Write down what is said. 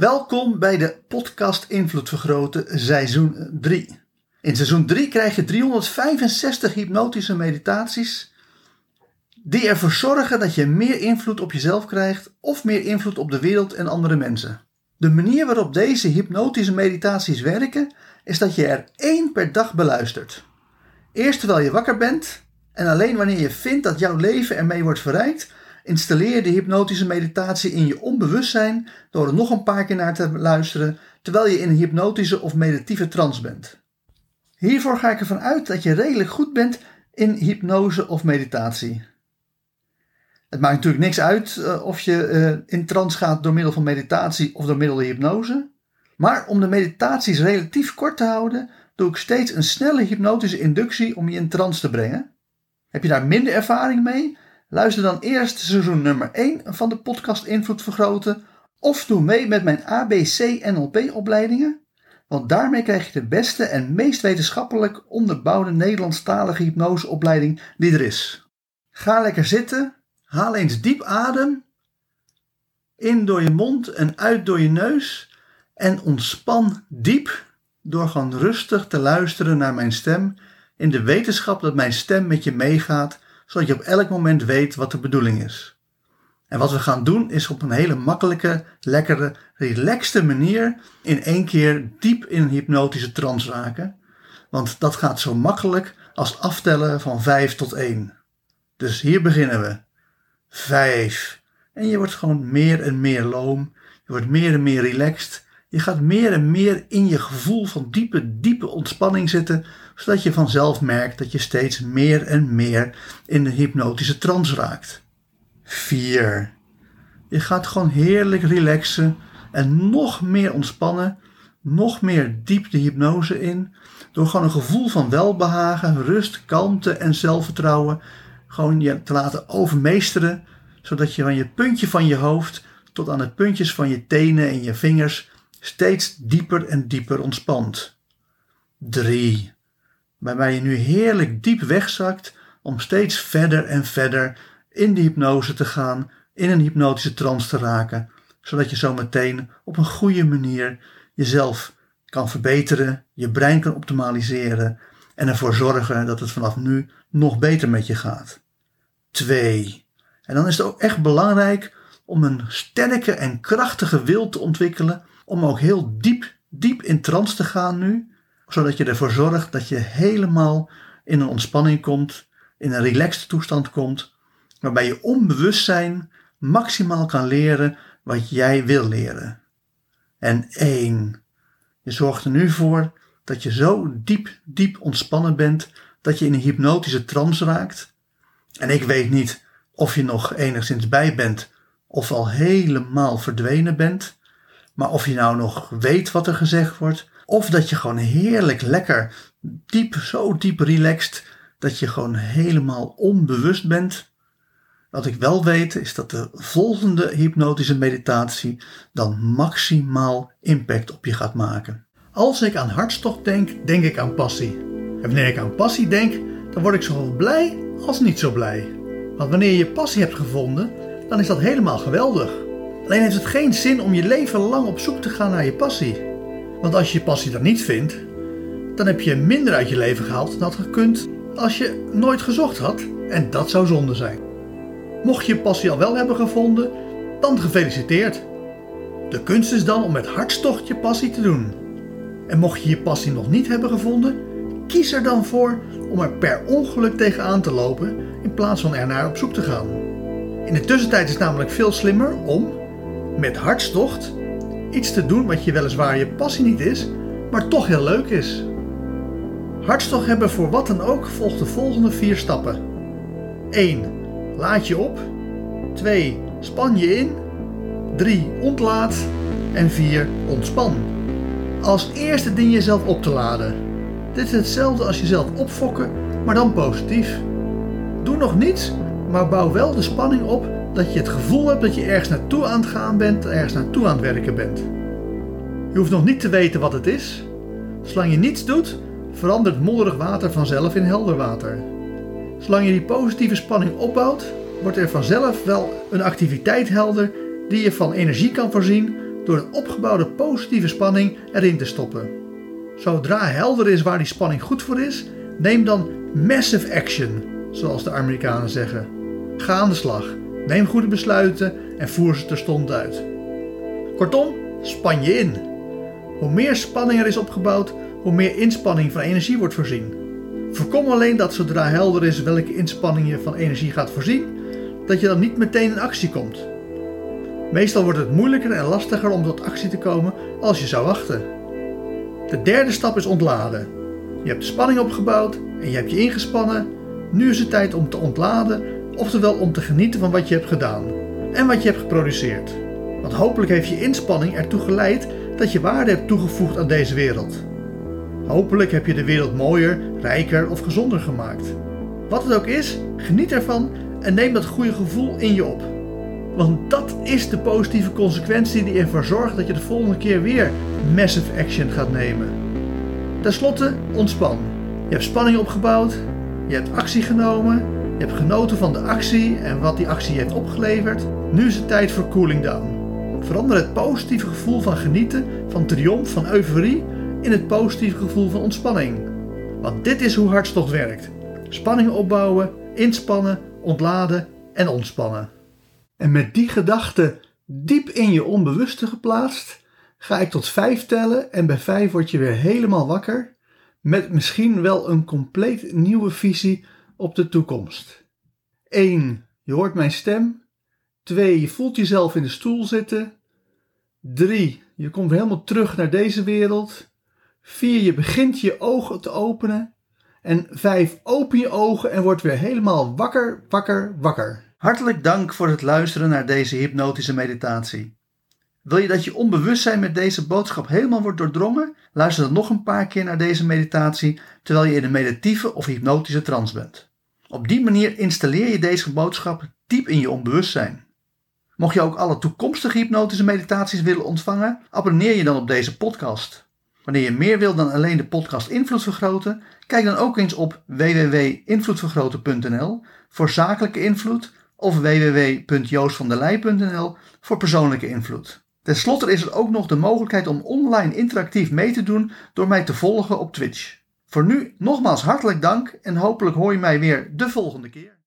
Welkom bij de podcast Invloed Vergroten seizoen 3. In seizoen 3 krijg je 365 hypnotische meditaties die ervoor zorgen dat je meer invloed op jezelf krijgt of meer invloed op de wereld en andere mensen. De manier waarop deze hypnotische meditaties werken is dat je er één per dag beluistert. Eerst terwijl je wakker bent en alleen wanneer je vindt dat jouw leven ermee wordt verrijkt, installeer de hypnotische meditatie in je onbewustzijn door er nog een paar keer naar te luisteren terwijl je in een hypnotische of meditieve trance bent. Hiervoor ga ik ervan uit dat je redelijk goed bent in hypnose of meditatie. Het maakt natuurlijk niks uit uh, of je uh, in trance gaat door middel van meditatie of door middel van hypnose. Maar om de meditaties relatief kort te houden, doe ik steeds een snelle hypnotische inductie om je in trance te brengen. Heb je daar minder ervaring mee? Luister dan eerst seizoen nummer 1 van de podcast Invloed Vergroten of doe mee met mijn ABC NLP opleidingen, want daarmee krijg je de beste en meest wetenschappelijk onderbouwde Nederlandstalige hypnoseopleiding die er is. Ga lekker zitten, haal eens diep adem, in door je mond en uit door je neus en ontspan diep door gewoon rustig te luisteren naar mijn stem in de wetenschap dat mijn stem met je meegaat, zodat je op elk moment weet wat de bedoeling is. En wat we gaan doen is op een hele makkelijke, lekkere, relaxte manier in één keer diep in een hypnotische trance raken. Want dat gaat zo makkelijk als aftellen van 5 tot 1. Dus hier beginnen we. 5. En je wordt gewoon meer en meer loom. Je wordt meer en meer relaxed. Je gaat meer en meer in je gevoel van diepe, diepe ontspanning zitten, zodat je vanzelf merkt dat je steeds meer en meer in de hypnotische trance raakt. 4. Je gaat gewoon heerlijk relaxen en nog meer ontspannen, nog meer diep de hypnose in, door gewoon een gevoel van welbehagen, rust, kalmte en zelfvertrouwen gewoon je te laten overmeesteren, zodat je van je puntje van je hoofd tot aan de puntjes van je tenen en je vingers steeds dieper en dieper ontspant. 3. Waarbij je nu heerlijk diep wegzakt om steeds verder en verder in de hypnose te gaan, in een hypnotische trance te raken, zodat je zo meteen op een goede manier jezelf kan verbeteren, je brein kan optimaliseren en ervoor zorgen dat het vanaf nu nog beter met je gaat. 2. En dan is het ook echt belangrijk om een sterke en krachtige wil te ontwikkelen om ook heel diep, diep in trance te gaan nu, zodat je ervoor zorgt dat je helemaal in een ontspanning komt, in een relaxed toestand komt, waarbij je onbewustzijn maximaal kan leren wat jij wil leren. En één, je zorgt er nu voor dat je zo diep, diep ontspannen bent dat je in een hypnotische trance raakt. En ik weet niet of je nog enigszins bij bent of al helemaal verdwenen bent. Maar of je nou nog weet wat er gezegd wordt, of dat je gewoon heerlijk lekker, diep, zo diep relaxed, dat je gewoon helemaal onbewust bent. Wat ik wel weet is dat de volgende hypnotische meditatie dan maximaal impact op je gaat maken. Als ik aan hartstocht denk, denk ik aan passie. En wanneer ik aan passie denk, dan word ik zowel blij als niet zo blij. Want wanneer je passie hebt gevonden, dan is dat helemaal geweldig. Alleen heeft het geen zin om je leven lang op zoek te gaan naar je passie. Want als je je passie dan niet vindt, dan heb je minder uit je leven gehaald dan had gekund als je nooit gezocht had. En dat zou zonde zijn. Mocht je je passie al wel hebben gevonden, dan gefeliciteerd. De kunst is dan om met hartstocht je passie te doen. En mocht je je passie nog niet hebben gevonden, kies er dan voor om er per ongeluk tegenaan te lopen in plaats van er naar op zoek te gaan. In de tussentijd is het namelijk veel slimmer om, met hartstocht iets te doen wat je weliswaar je passie niet is, maar toch heel leuk is. Hartstocht hebben voor wat dan ook volgt de volgende vier stappen. 1. Laat je op. 2. Span je in. 3. Ontlaat. En 4. Ontspan. Als eerste ding jezelf op te laden. Dit is hetzelfde als jezelf opfokken, maar dan positief. Doe nog niets, maar bouw wel de spanning op dat je het gevoel hebt dat je ergens naartoe aan het gaan bent, ergens naartoe aan het werken bent. Je hoeft nog niet te weten wat het is. Zolang je niets doet, verandert modderig water vanzelf in helder water. Zolang je die positieve spanning opbouwt, wordt er vanzelf wel een activiteit helder die je van energie kan voorzien door een opgebouwde positieve spanning erin te stoppen. Zodra helder is waar die spanning goed voor is, neem dan massive action, zoals de Amerikanen zeggen. Ga aan de slag, neem goede besluiten en voer ze terstond uit. Kortom, span je in. Hoe meer spanning er is opgebouwd, hoe meer inspanning van energie wordt voorzien. Voorkom alleen dat zodra helder is welke inspanning je van energie gaat voorzien, dat je dan niet meteen in actie komt. Meestal wordt het moeilijker en lastiger om tot actie te komen als je zou wachten. De derde stap is ontladen. Je hebt de spanning opgebouwd en je hebt je ingespannen. Nu is het tijd om te ontladen, oftewel om te genieten van wat je hebt gedaan en wat je hebt geproduceerd. Want hopelijk heeft je inspanning ertoe geleid dat je waarde hebt toegevoegd aan deze wereld. Hopelijk heb je de wereld mooier, rijker of gezonder gemaakt. Wat het ook is, geniet ervan en neem dat goede gevoel in je op. Want dat is de positieve consequentie die ervoor zorgt dat je de volgende keer weer massive action gaat nemen. Ten slotte, ontspan. Je hebt spanning opgebouwd, je hebt actie genomen, je hebt genoten van de actie en wat die actie heeft opgeleverd. Nu is het tijd voor cooling down. Verander het positieve gevoel van genieten, van triomf, van euforie in het positieve gevoel van ontspanning. Want dit is hoe hartstocht werkt. Spanning opbouwen, inspannen, ontladen en ontspannen. En met die gedachte diep in je onbewuste geplaatst, ga ik tot vijf tellen en bij vijf word je weer helemaal wakker met misschien wel een compleet nieuwe visie op de toekomst. 1. Je hoort mijn stem. 2. Je voelt jezelf in de stoel zitten. 3. Je komt helemaal terug naar deze wereld. 4. Je begint je ogen te openen. En 5. Open je ogen en word weer helemaal wakker, wakker, wakker. Hartelijk dank voor het luisteren naar deze hypnotische meditatie. Wil je dat je onbewustzijn met deze boodschap helemaal wordt doordrongen? Luister dan nog een paar keer naar deze meditatie terwijl je in een meditieve of hypnotische trance bent. Op die manier installeer je deze boodschap diep in je onbewustzijn. Mocht je ook alle toekomstige hypnotische meditaties willen ontvangen, abonneer je dan op deze podcast. Wanneer je meer wilt dan alleen de podcast Invloed Vergroten, kijk dan ook eens op www.invloedvergroten.nl voor zakelijke invloed of www.joostvandelij.nl voor persoonlijke invloed. Ten slotte is er ook nog de mogelijkheid om online interactief mee te doen door mij te volgen op Twitch. Voor nu nogmaals hartelijk dank en hopelijk hoor je mij weer de volgende keer.